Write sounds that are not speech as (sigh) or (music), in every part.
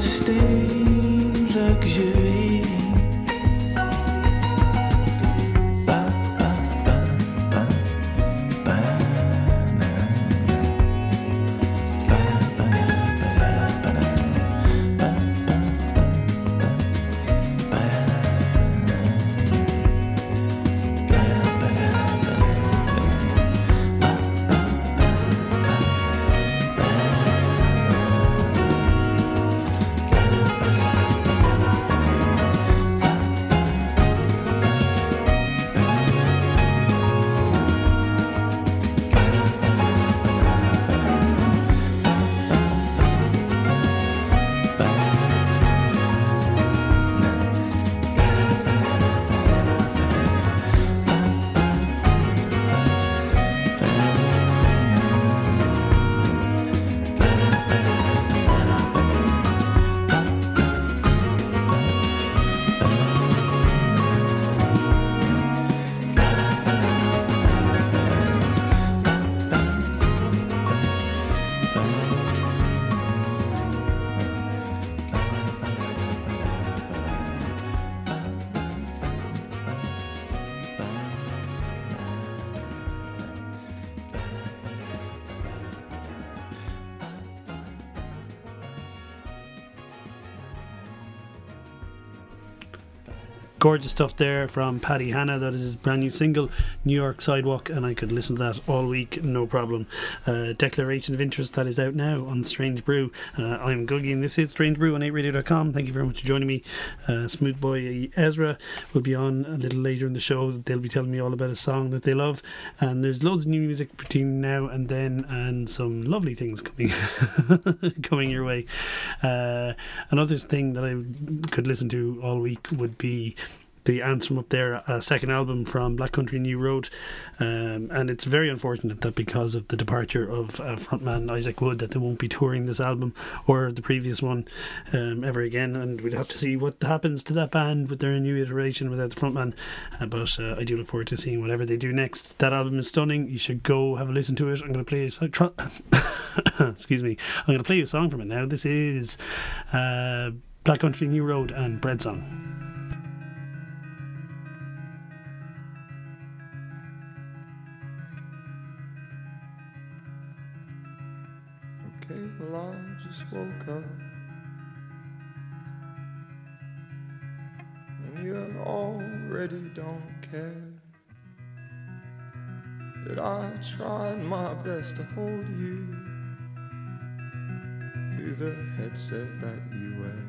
stay luxury. Gorgeous stuff there from Paddy Hanna. That is his brand new single, New York Sidewalk, and I could listen to that all week, no problem. Uh, Declaration of Interest that is out now on Strange Brew. Uh, I'm Googie, and this is Strange Brew on 8radio.com. Thank you very much for joining me. Uh, Smooth Boy Ezra will be on a little later in the show. They'll be telling me all about a song that they love, and there's loads of new music between now and then, and some lovely things coming (laughs) coming your way. Uh, another thing that I could listen to all week would be the Ants From Up There, a second album from Black Country New Road, um, and it's very unfortunate that because of the departure of uh, frontman Isaac Wood, that they won't be touring this album or the previous one um, ever again, and we'd have to see what happens to that band with their new iteration without the frontman. Uh, but uh, I do look forward to seeing whatever they do next. That album is stunning. You should go have a listen to it. I'm going to play. A, so- tr- (coughs) excuse me. I'm going to play you a song from it now. This is uh, Black Country New Road and Bread Song. already don't care that I tried my best to hold you through the headset that you wear.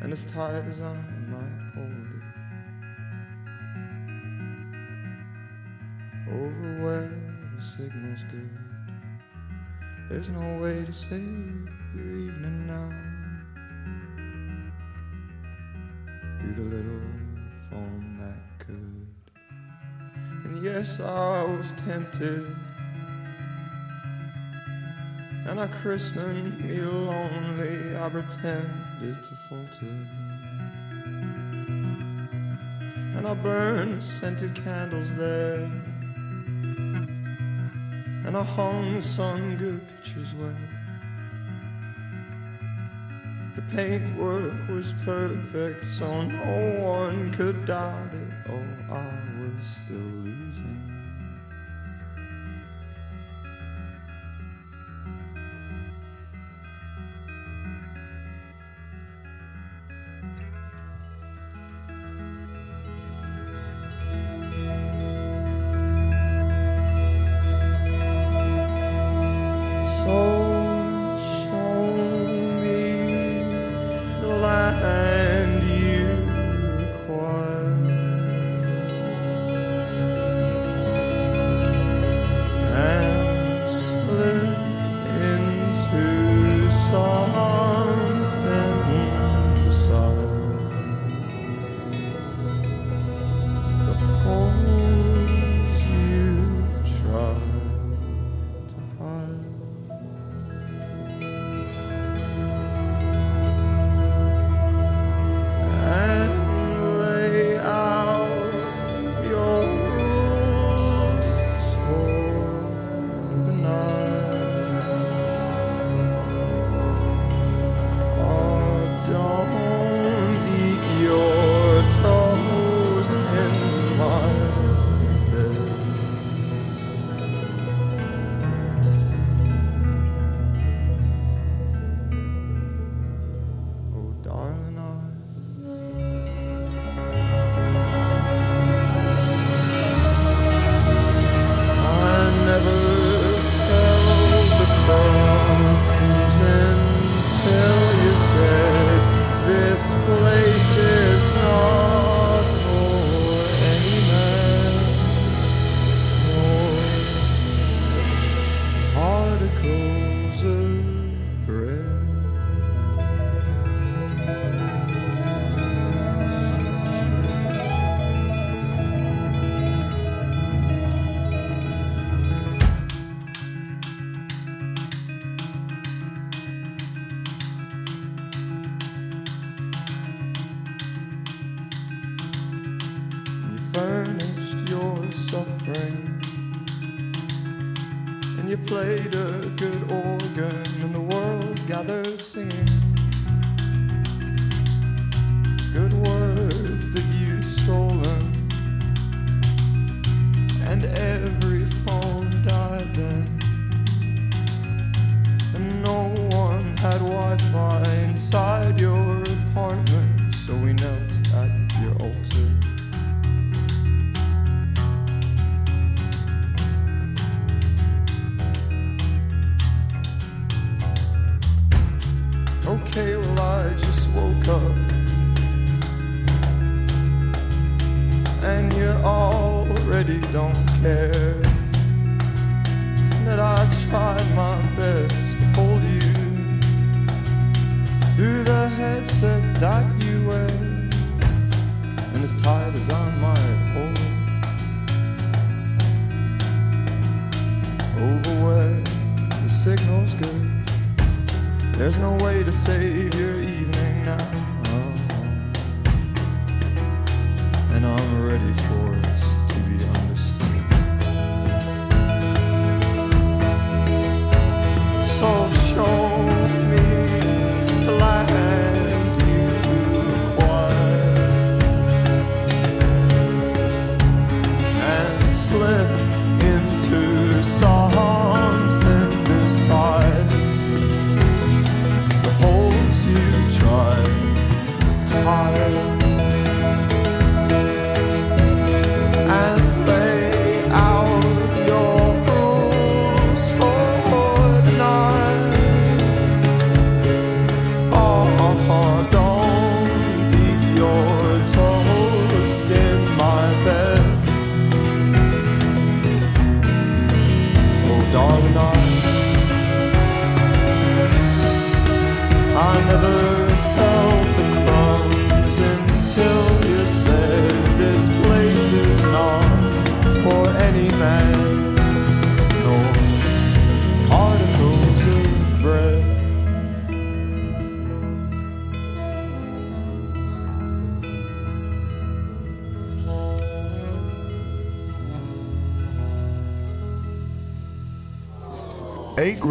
And as tight as I might hold it, over where the signal's good, there's no way to save your evening now. Through the little phone that could. And yes, I was tempted. And I christened me lonely, I pretended to falter. And I burned scented candles there. And I hung some good pictures where paintwork was perfect, so no one could doubt it. Oh, I was still losing.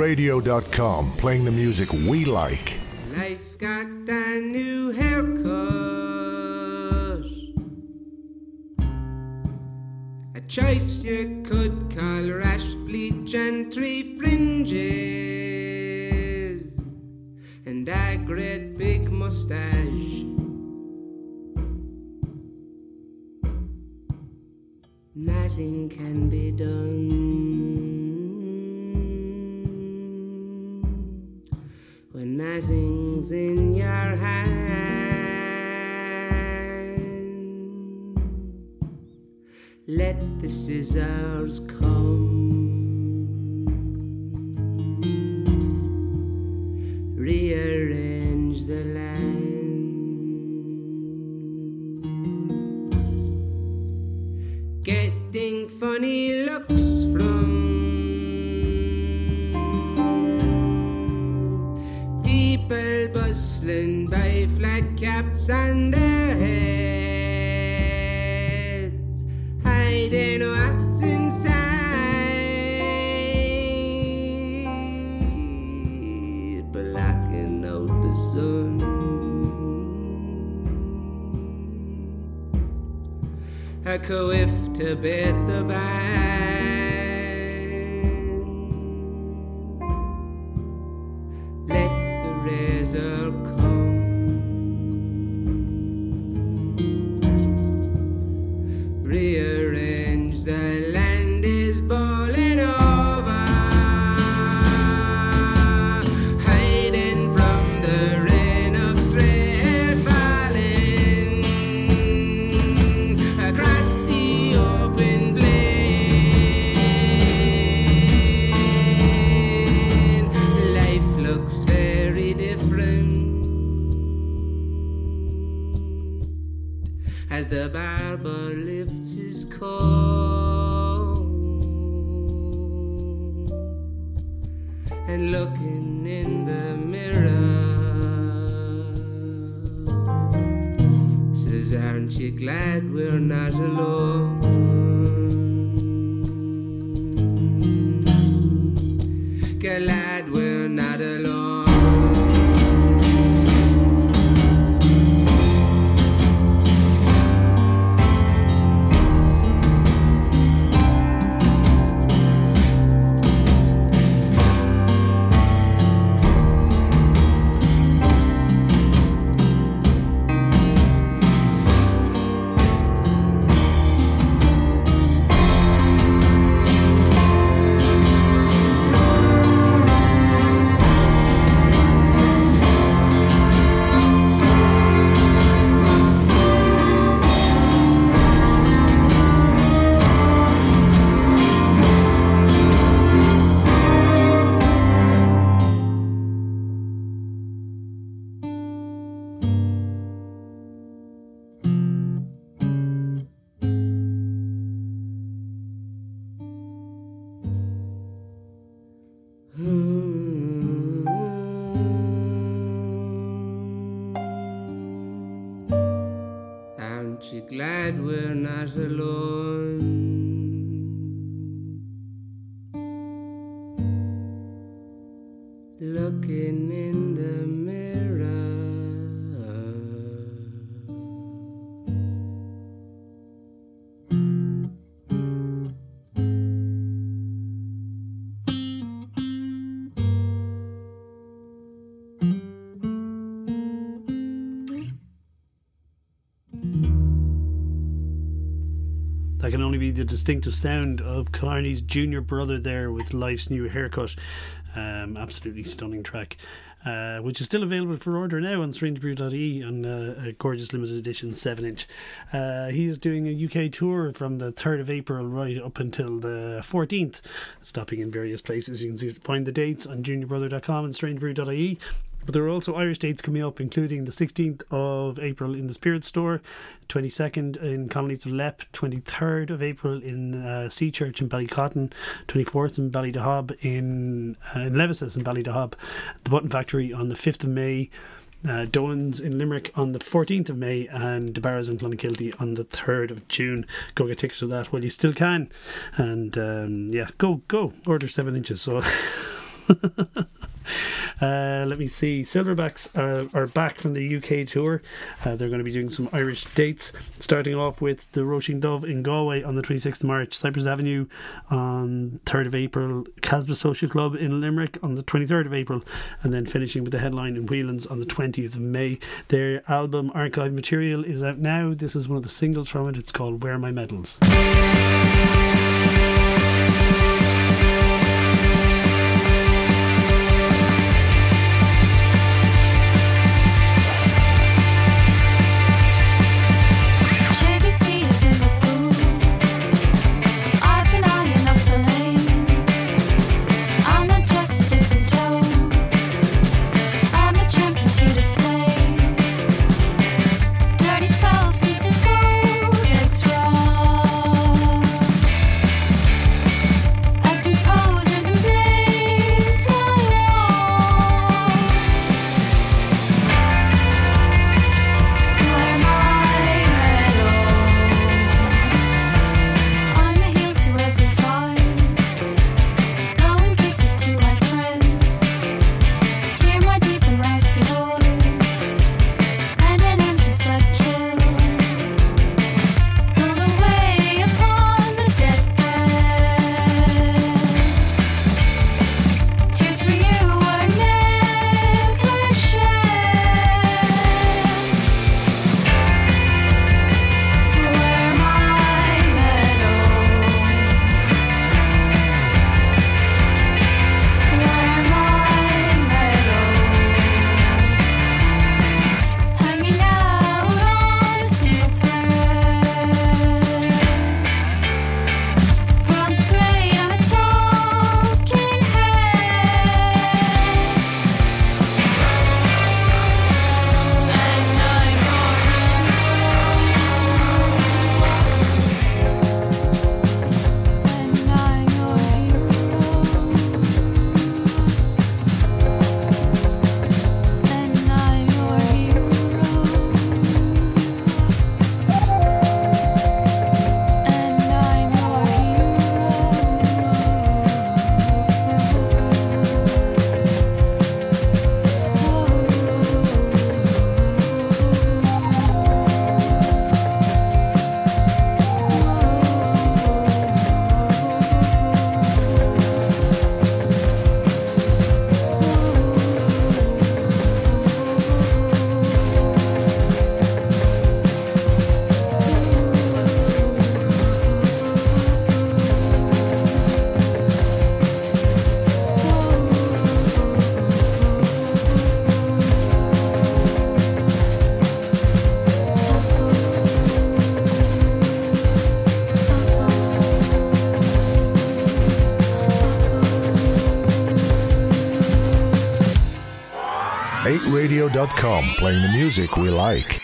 Radio.com playing the music we like. Life got a new haircut. A choice you could call rash, bleach, and tree fringes. And that great big mustache. Nothing can be done. rings in your hand. Let the scissors come. and looking in the mirror. Says, aren't you glad we're not alone? I can only be the distinctive sound of Killarney's junior brother there with Life's New Haircut. Um, absolutely stunning track. Uh, which is still available for order now on strangebrew.e on uh, a gorgeous limited edition 7 inch. Uh, he is doing a UK tour from the 3rd of April right up until the 14th, stopping in various places. You can see, find the dates on juniorbrother.com and strangebrew.ie. But there are also Irish dates coming up, including the 16th of April in the Spirit Store, 22nd in of Leap, 23rd of April in uh, Sea Church in Ballycotton, 24th in Ballydehob in, uh, in Levisis in Ballydehob, the Button Factory on the 5th of May. Uh, Dolan's in Limerick on the 14th of May and DeBarra's in Clonakilty on the 3rd of June. Go get tickets to that while you still can. And um, yeah, go, go. Order 7 inches. So. (laughs) (laughs) Uh, let me see. Silverbacks uh, are back from the UK tour. Uh, they're going to be doing some Irish dates, starting off with the Róisín Dubh in Galway on the 26th of March, Cypress Avenue on 3rd of April, Casbah Social Club in Limerick on the 23rd of April, and then finishing with the headline in Whelan's on the 20th of May. Their album Archive Material is out now. This is one of the singles from it. It's called Where My Medals. Radio.com, playing the music we like.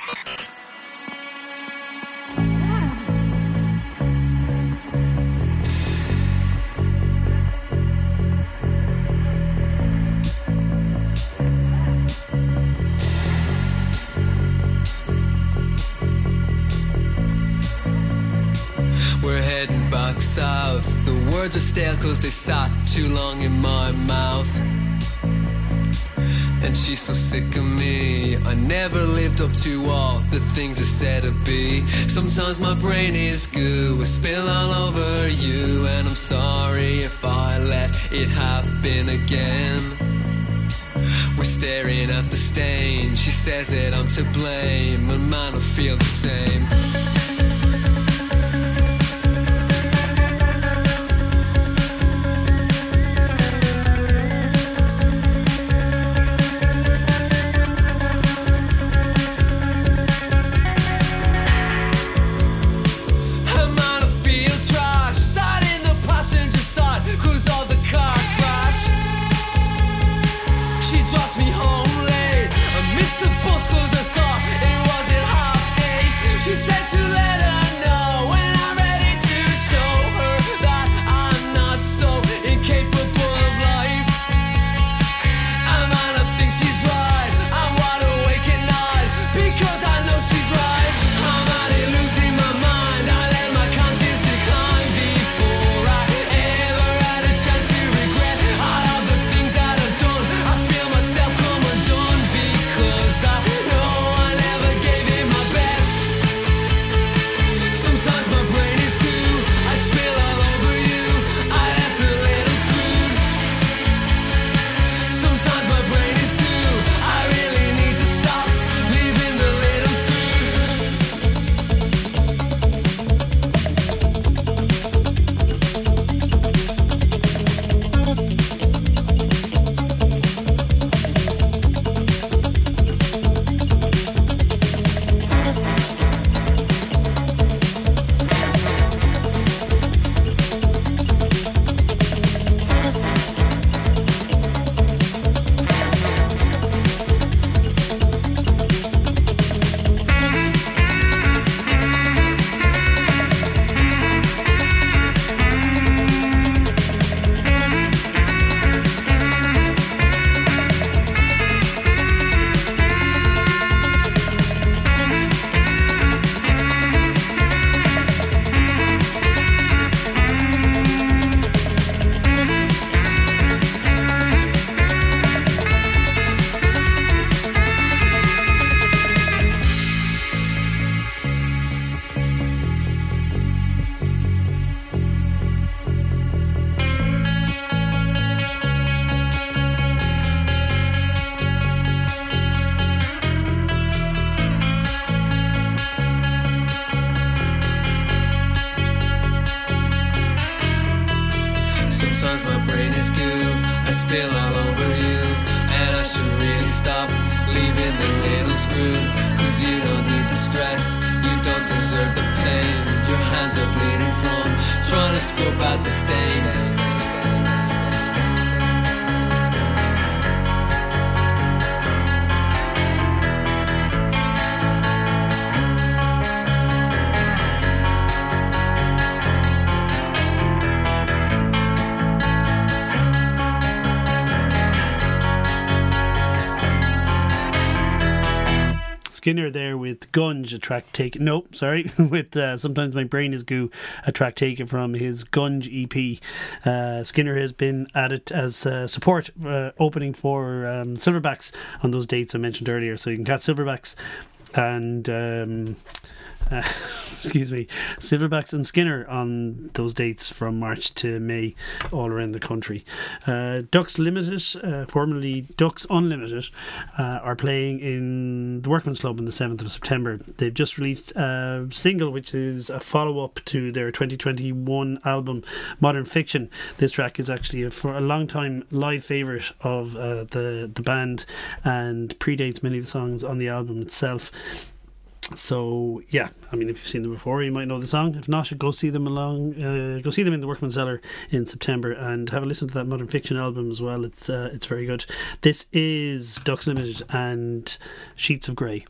We're heading back south. The words are stale cause they sat too long in my mouth. And she's so sick of. I never lived up to all the things I said to be. Sometimes my brain is goo, I spill all over you. And I'm sorry if I let it happen again. We're staring at the stain. She says that I'm to blame, and man, I feel the same. Gunge, a track taken. Nope, sorry, (laughs) with uh, sometimes my brain is goo, a track taken from his Gunge EP. Uh, Skinner has been it as uh, support uh, opening for um, Silverbacks on those dates I mentioned earlier. So you can catch Silverbacks and. Um, (laughs) excuse me, Silverbacks and Skinner on those dates from March to May all around the country. Uh, Ducks Limited, uh, formerly Ducks Unlimited, uh, are playing in the Workman's Club on the 7th of September. They've just released a single which is a follow up to their 2021 album, Modern Fiction. This track is actually a, for a long time live favourite of uh, the, the band and predates many of the songs on the album itself. So yeah, I mean, if you've seen them before, you might know the song. If not, go see them along. Uh, go see them in the Workman Cellar in September, and have a listen to that Modern Fiction album as well. It's uh, it's very good. This is Ducks Limited and Sheets of Grey.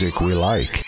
Music we like.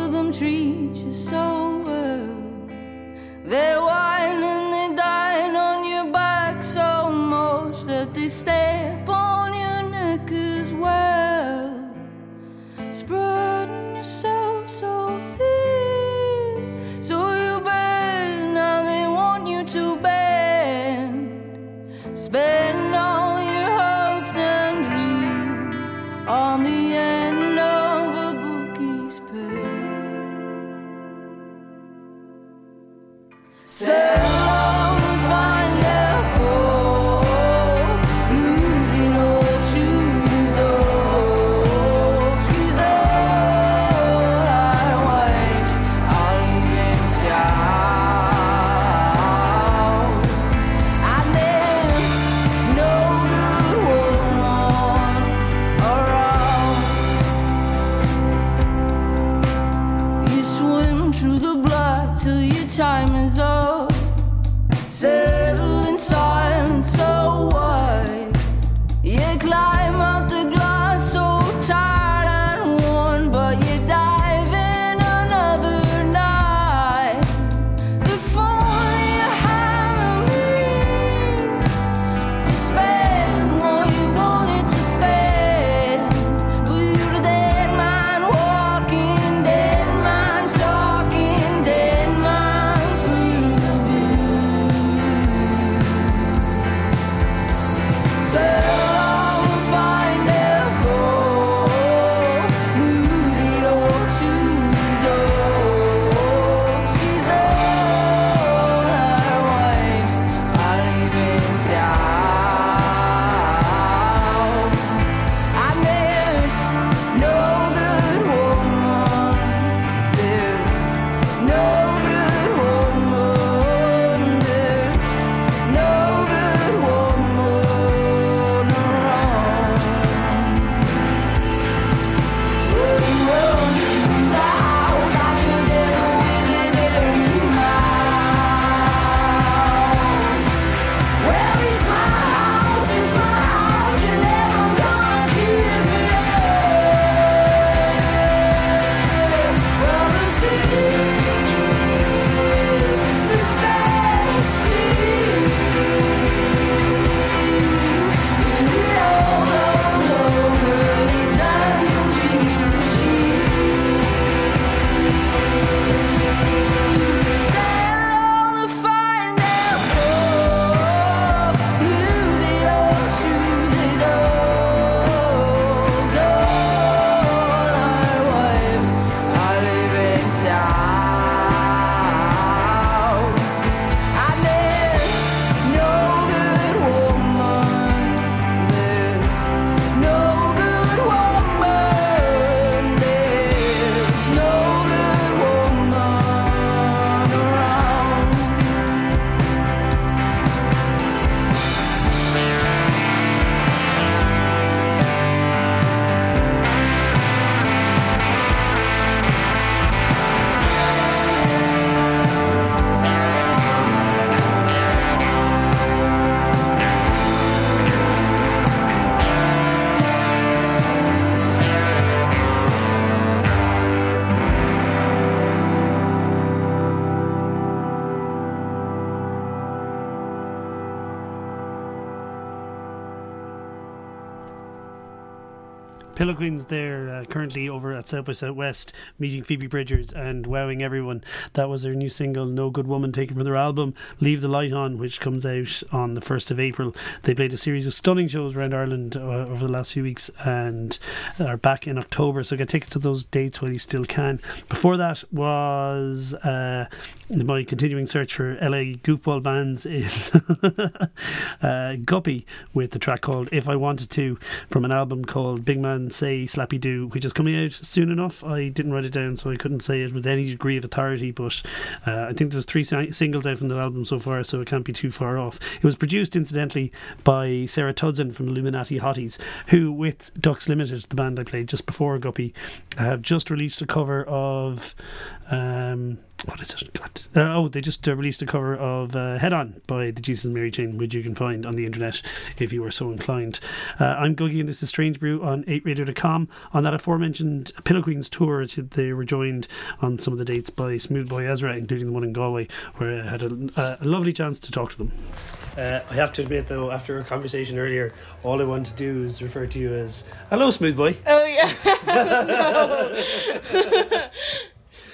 Queens there uh, currently over at South by Southwest meeting Phoebe Bridgers and wowing everyone. That was their new single, No Good Woman, taken from their album Leave the Light On, which comes out on the 1st of April. They played a series of stunning shows around Ireland uh, over the last few weeks and are back in October. So get tickets to those dates while you still can. Before that was uh, my continuing search for LA goofball bands is (laughs) uh, Guppy with the track called If I Wanted To from an album called Big Man Say Slappy Do, which is coming out soon enough. I didn't write it down, so I couldn't say it with any degree of authority, but uh, I think there's three si- singles out from the album so far, so it can't be too far off. It was produced, incidentally, by Sarah Tudzin from Illuminati Hotties, who, with Ducks Limited, the band I played just before Guppy, have just released a cover of. Um, what is it? God. Uh, oh, they just uh, released a cover of uh, Head On by the Jesus and Mary Chain, which you can find on the internet if you are so inclined. Uh, I'm Googie, and this is Strange Brew on 8radio.com. On that aforementioned Pillow Queens tour, they were joined on some of the dates by Smooth Boy Ezra, including the one in Galway, where I had a, a lovely chance to talk to them. Uh, I have to admit, though, after a conversation earlier, all I want to do is refer to you as "Hello, Smooth Boy," Oh yeah. (laughs) (laughs) (laughs)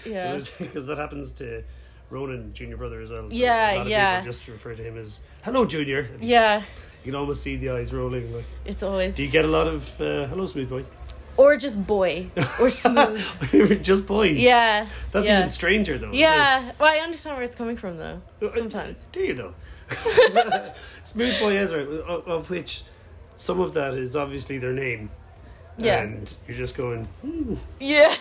yeah. because (laughs) that happens to Ronan, junior brother, as well. Yeah, a lot of yeah. People just refer to him as "Hello, Junior." Yeah. You can almost see the eyes rolling. Like, It's always do you get a lot of uh, "Hello, Smooth Boy"? or just boy or smooth. (laughs) just boy. Yeah. That's yeah. even stranger, though. Yeah. Well, I understand where it's coming from though. Sometimes. Do you though? (laughs) Smooth Boy Ezra, of, of which some of that is obviously their name. Yeah. And you're just going, hmm. Yeah.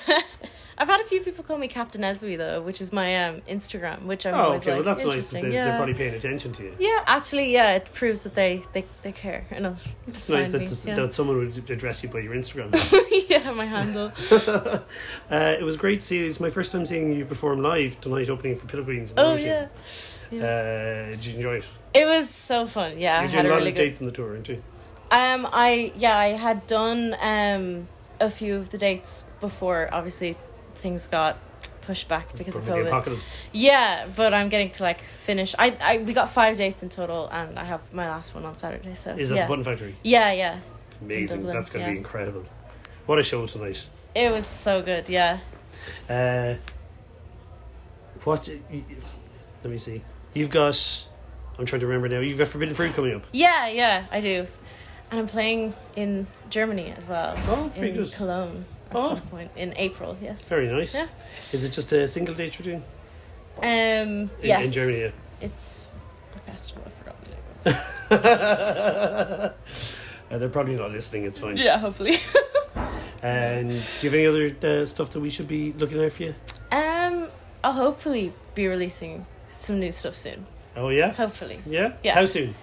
I've had a few people call me Captain Eswe though, which is my um, Instagram, which I'm oh, always okay. like well, that's nice that they, yeah. they're probably paying attention to you. yeah, actually, yeah, it proves that they they, they care enough. It's nice that, me, that someone would address you by your Instagram. (laughs) yeah. yeah, my handle. (laughs) uh, it was great to see. It's my first time seeing you perform live tonight, opening for Queens. Oh Ocean. yeah. Yes. Uh, did you enjoy it? it was so fun. Yeah, I You're had doing a a lot really of good. dates on the tour, aren't you? Um, I yeah, I had done um a few of the dates before. Obviously, things got pushed back because of COVID. Yeah, but I'm getting to like finish. I, I we got five dates in total, and I have my last one on Saturday. So Is that yeah. the Button Factory? Yeah, yeah. Amazing. Dublin, That's going to be incredible. What a show tonight. It was so good. Yeah. Uh, what? Let me see. You've got. I'm trying to remember now. You've got Forbidden Fruit coming up. Yeah, yeah, I do. And I'm playing in Germany as well. Oh, in good. Cologne at Oh. some point in April. Yes. Very nice. Yeah. Is it just a single date you're doing? Um. In, yes. In Germany, yeah. It's a festival. I forgot the (laughs) name. Uh, they're probably not listening. It's fine. Yeah, hopefully. (laughs) And do you have any other uh, stuff that we should be looking out for you? um. I'll hopefully be releasing some new stuff soon. Oh yeah, Hopefully. yeah. Yeah. How soon?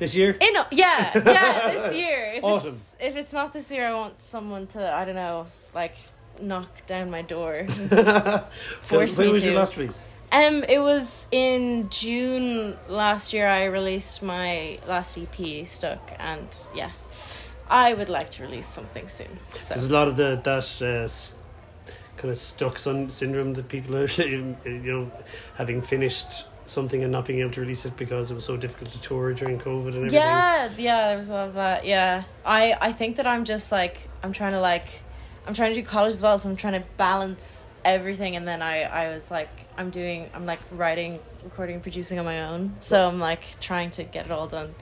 This year? In yeah, yeah, this (laughs) year. If Awesome. It's, if it's not this year, I want someone to I don't know, like knock down my door. (laughs) (laughs) Force when me was to. your last release? Um, it was in June last year. I released my last EP, Stuck, and yeah, I would like to release something soon. So There's a lot of the that uh, kind of stuck syndrome that people are, you know, having finished something and not being able to release it because it was so difficult to tour during COVID and everything. yeah, yeah, there was a lot of that. Yeah, I I think that I'm just like I'm trying to like I'm trying to do college as well, so I'm trying to balance everything. And then I I was like I'm doing I'm like writing, recording, producing on my own. So I'm like trying to get it all done.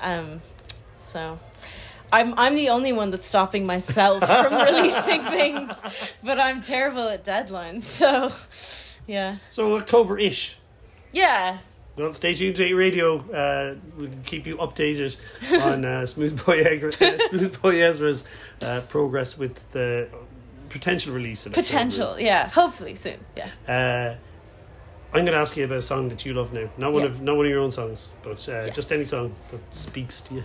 Um, so. I'm I'm the only one that's stopping myself (laughs) from releasing things, but I'm terrible at deadlines. (laughs) So, yeah, So October ish. Yeah, Well, stay tuned to 8 Radio. Uh, we'll keep you updated (laughs) on uh, Smooth Boy Egra- uh, Smooth Boy Ezra's uh, progress with the potential release. October. potential. Yeah, hopefully soon. Yeah. Uh, I'm going to ask you about a song that you love now. Not one Yeah. of not one of your own songs, but uh, Yes. just any song that speaks to you.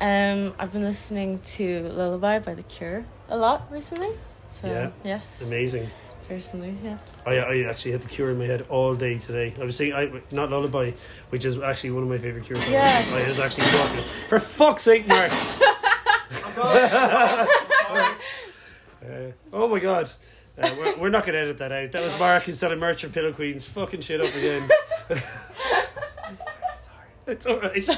Um, I've been listening to Lullaby by The Cure a lot recently. So Yeah. yes, Amazing. Personally, yes. I, I actually had the Cure in my head all day today. I was singing, I, not Lullaby, which is actually one of my favourite Cure songs. Yeah. I was actually talking. For fuck's sake, Mark! (laughs) Uh, oh my god. Uh, we're, we're not going to edit that out. That was Mark who's selling merch for Pillow Queens. Fucking shit up again. (laughs) Sorry. It's alright.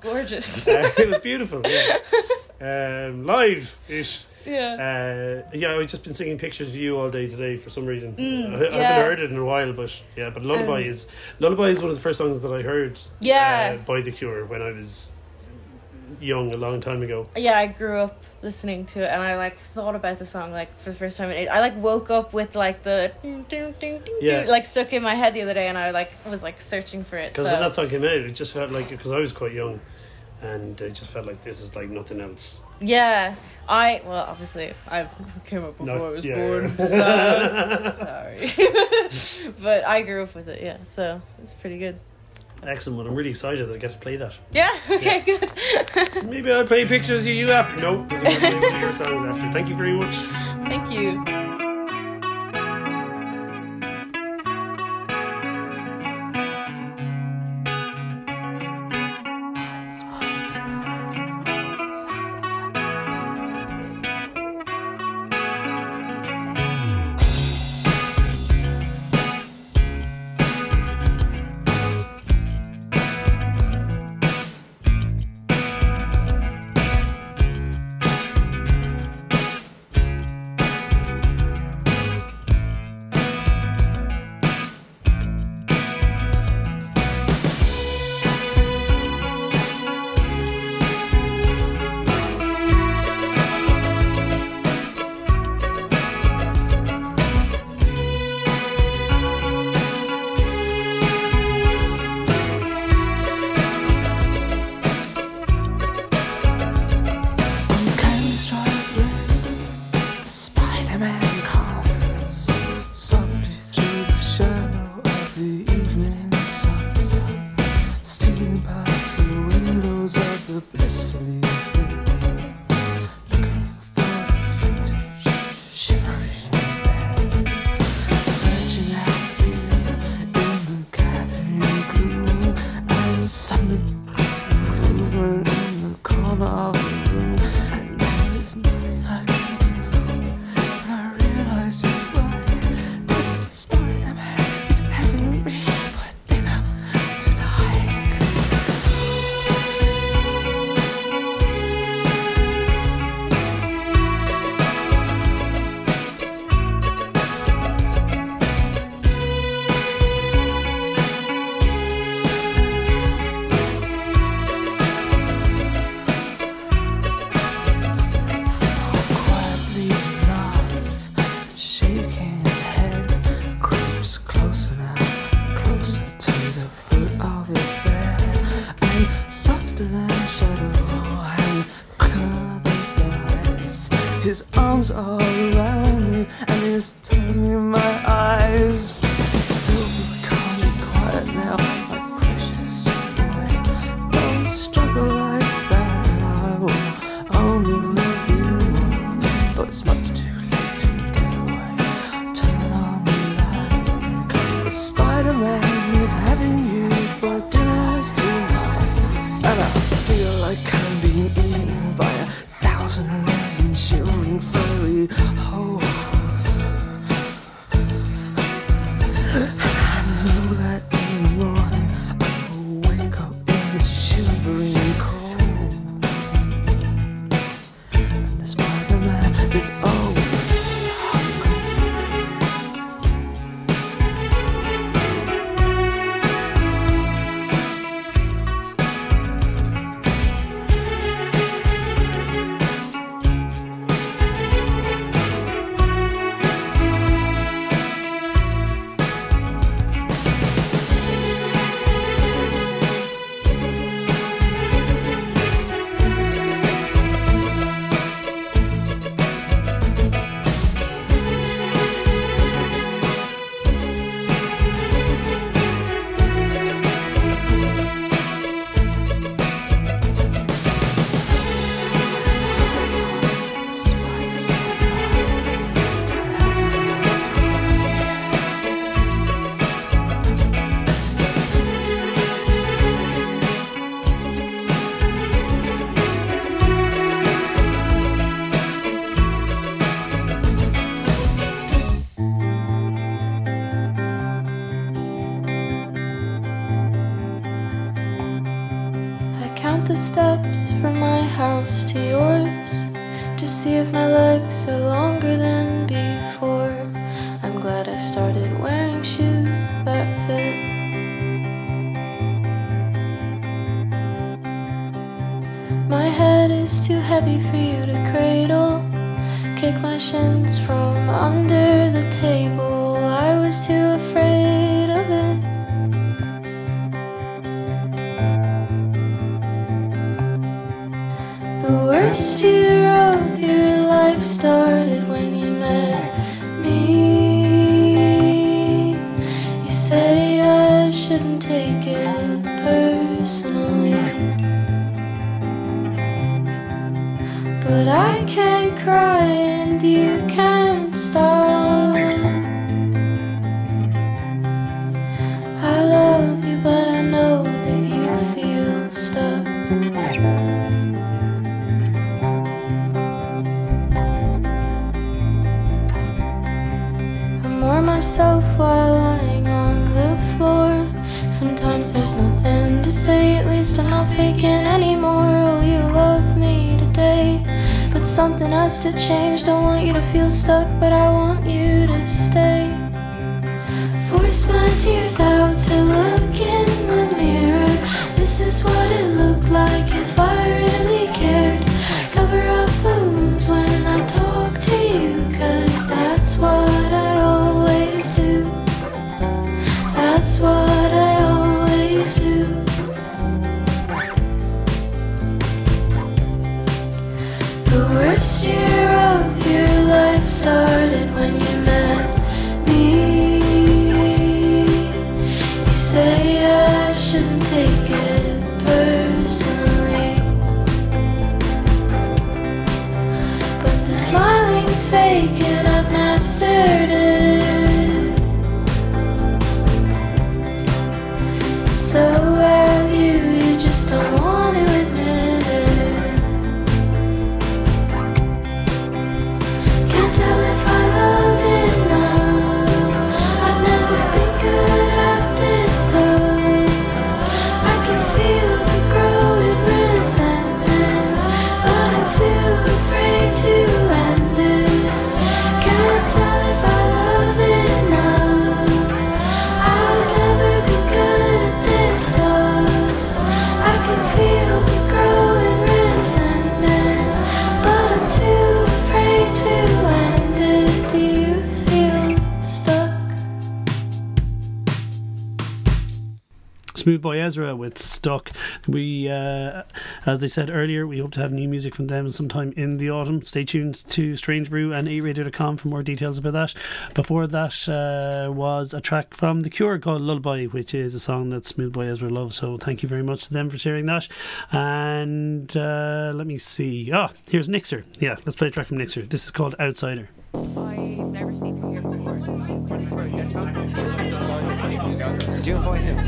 Gorgeous. Uh, it was beautiful. Yeah. Um, live ish. Yeah. Uh, yeah, I've just been singing pictures of you all day today for some reason. Mm, I, I yeah. haven't heard it in a while, but yeah, but Lullaby Um, is Lullaby is one of the first songs that I heard. Yeah. uh, by The Cure when I was young, a long time ago. Yeah, I grew up listening to it, and I like thought about the song like for the first time. It, I like woke up with like the ding, ding, ding, ding, Yeah. like stuck in my head the other day, and I like was like searching for it. Because So when that song came out, it just felt like because I was quite young, and it just felt like this is like nothing else. yeah, I well obviously I came up before I was yeah, born, yeah. so (laughs) sorry, (laughs) but I grew up with it. Yeah, so it's pretty good. Excellent. Well, I'm really excited that I get to play that. Yeah. (laughs) Okay. Good. Maybe I'll play pictures of you after. No, because I'm going to play your songs after. Thank you very much. Thank you. to change. Don't want you to feel stuck, but I want you to stay. Force my tears out to look in the mirror. This is what it looked like. Smooth Boy Ezra with Stuck. We, uh, as they said earlier, we hope to have new music from them sometime in the autumn. Stay tuned to Strange Brew and 8radio.com for more details about that. Before that uh, was a track from The Cure called Lullaby, which is a song that Smooth Boy Ezra loves. So thank you very much to them for sharing that. And uh, let me see. Ah, here's Nixer. Yeah, let's play a track from Nixer. This is called Outsider. I've never seen her here before. Did you invite him?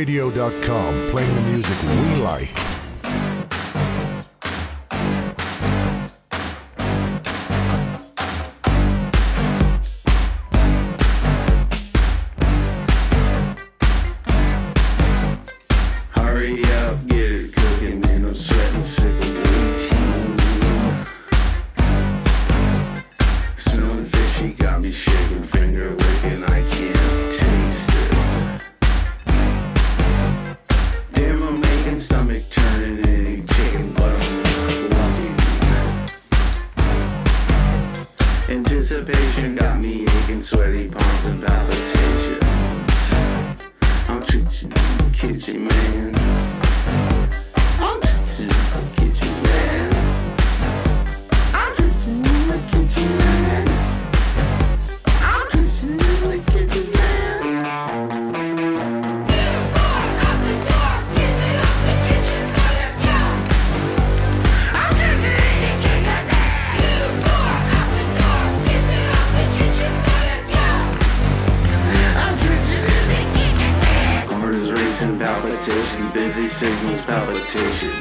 Radio.com, politician.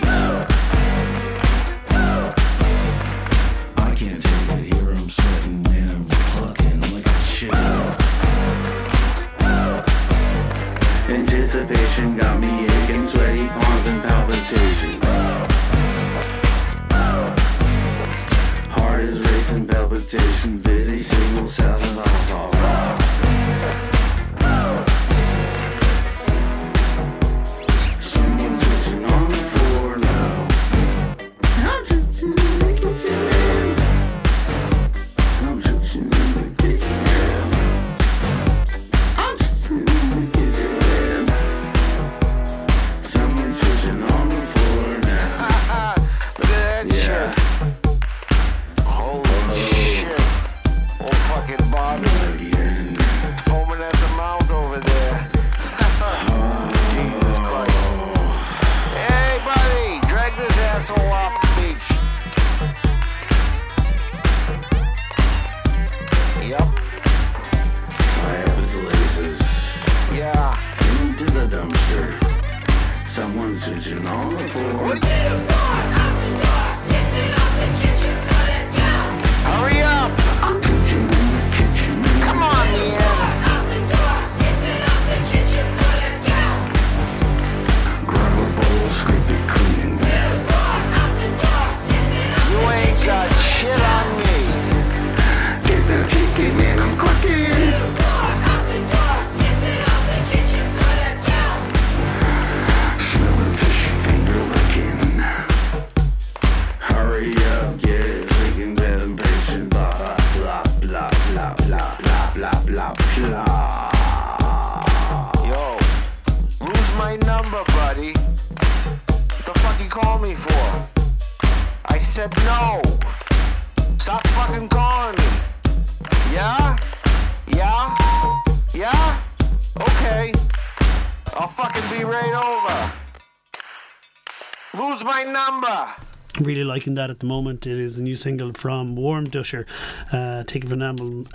Liking that at the moment. It is a new single from Warmduscher, uh, taken from an album.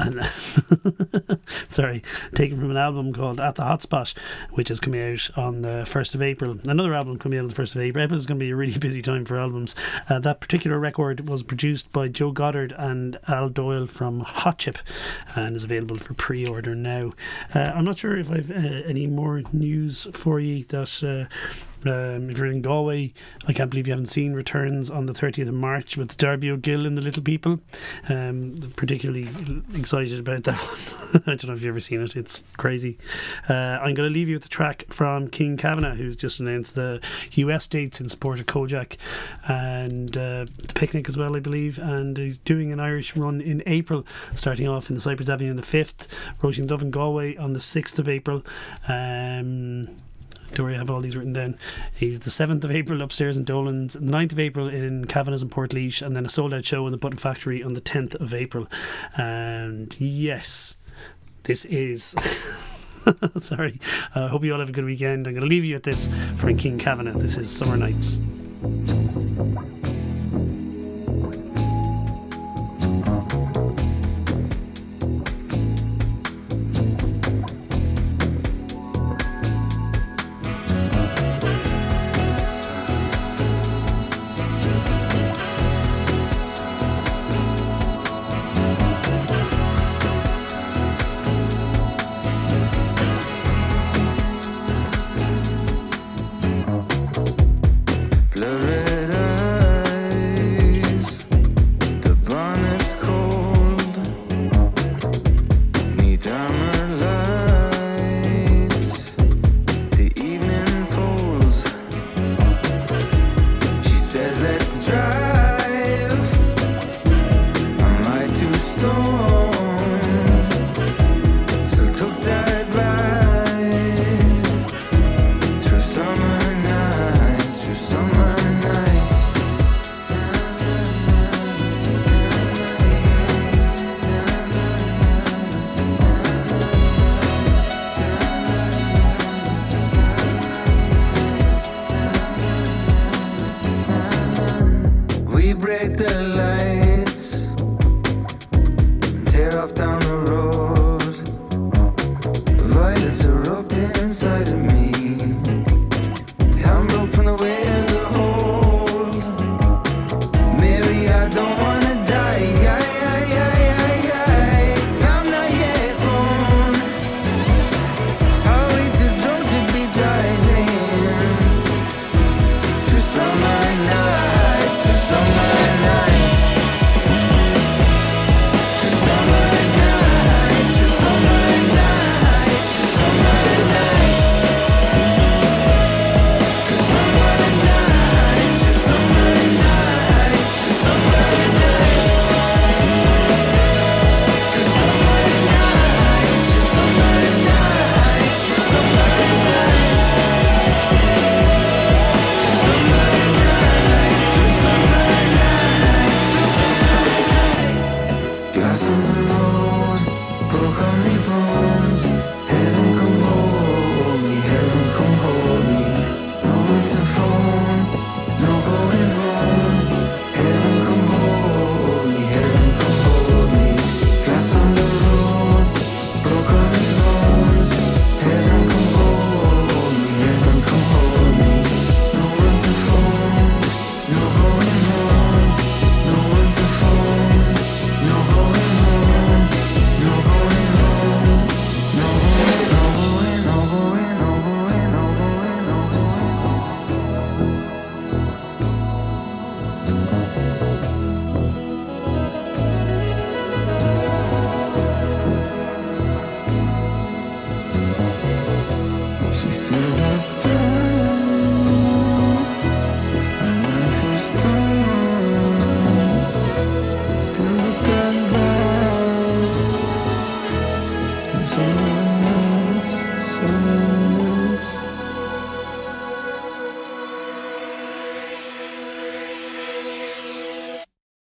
(laughs) sorry, taken from an album called At the Hotspot, which is coming out on the first of April. Another album coming out on the first of April. April is going to be a really (laughs) busy time for albums. Uh, that particular record was produced by Joe Goddard and Al Doyle from Hot Chip, and is available for pre-order now. Uh, I'm not sure if I've uh, any more news for you that. Um, if you're in Galway, I can't believe you haven't seen returns on the 30th of March with Darby O'Gill and the Little People. Um, particularly excited about that (laughs) one. I don't know if you've ever seen it, it's crazy. Uh, I'm going to leave you with the track from Kean Kavanagh, who's just announced the US dates in support of Kojaque and uh, the picnic as well, I believe. And he's doing an Irish run in April, starting off in the Cypress Avenue on the 5th, Róisín Dubh in Galway on the 6th of April. Um, worry, I have all these written down. He's the 7th of April upstairs in Dolan's, the 9th of April in Kavanagh's in Port and then a sold out show in the Button Factory on the 10th of April. And yes, this is. (laughs) Sorry. I uh, hope you all have a good weekend. I'm going to leave you at this from Kean Kavanagh. This is Summer Nights.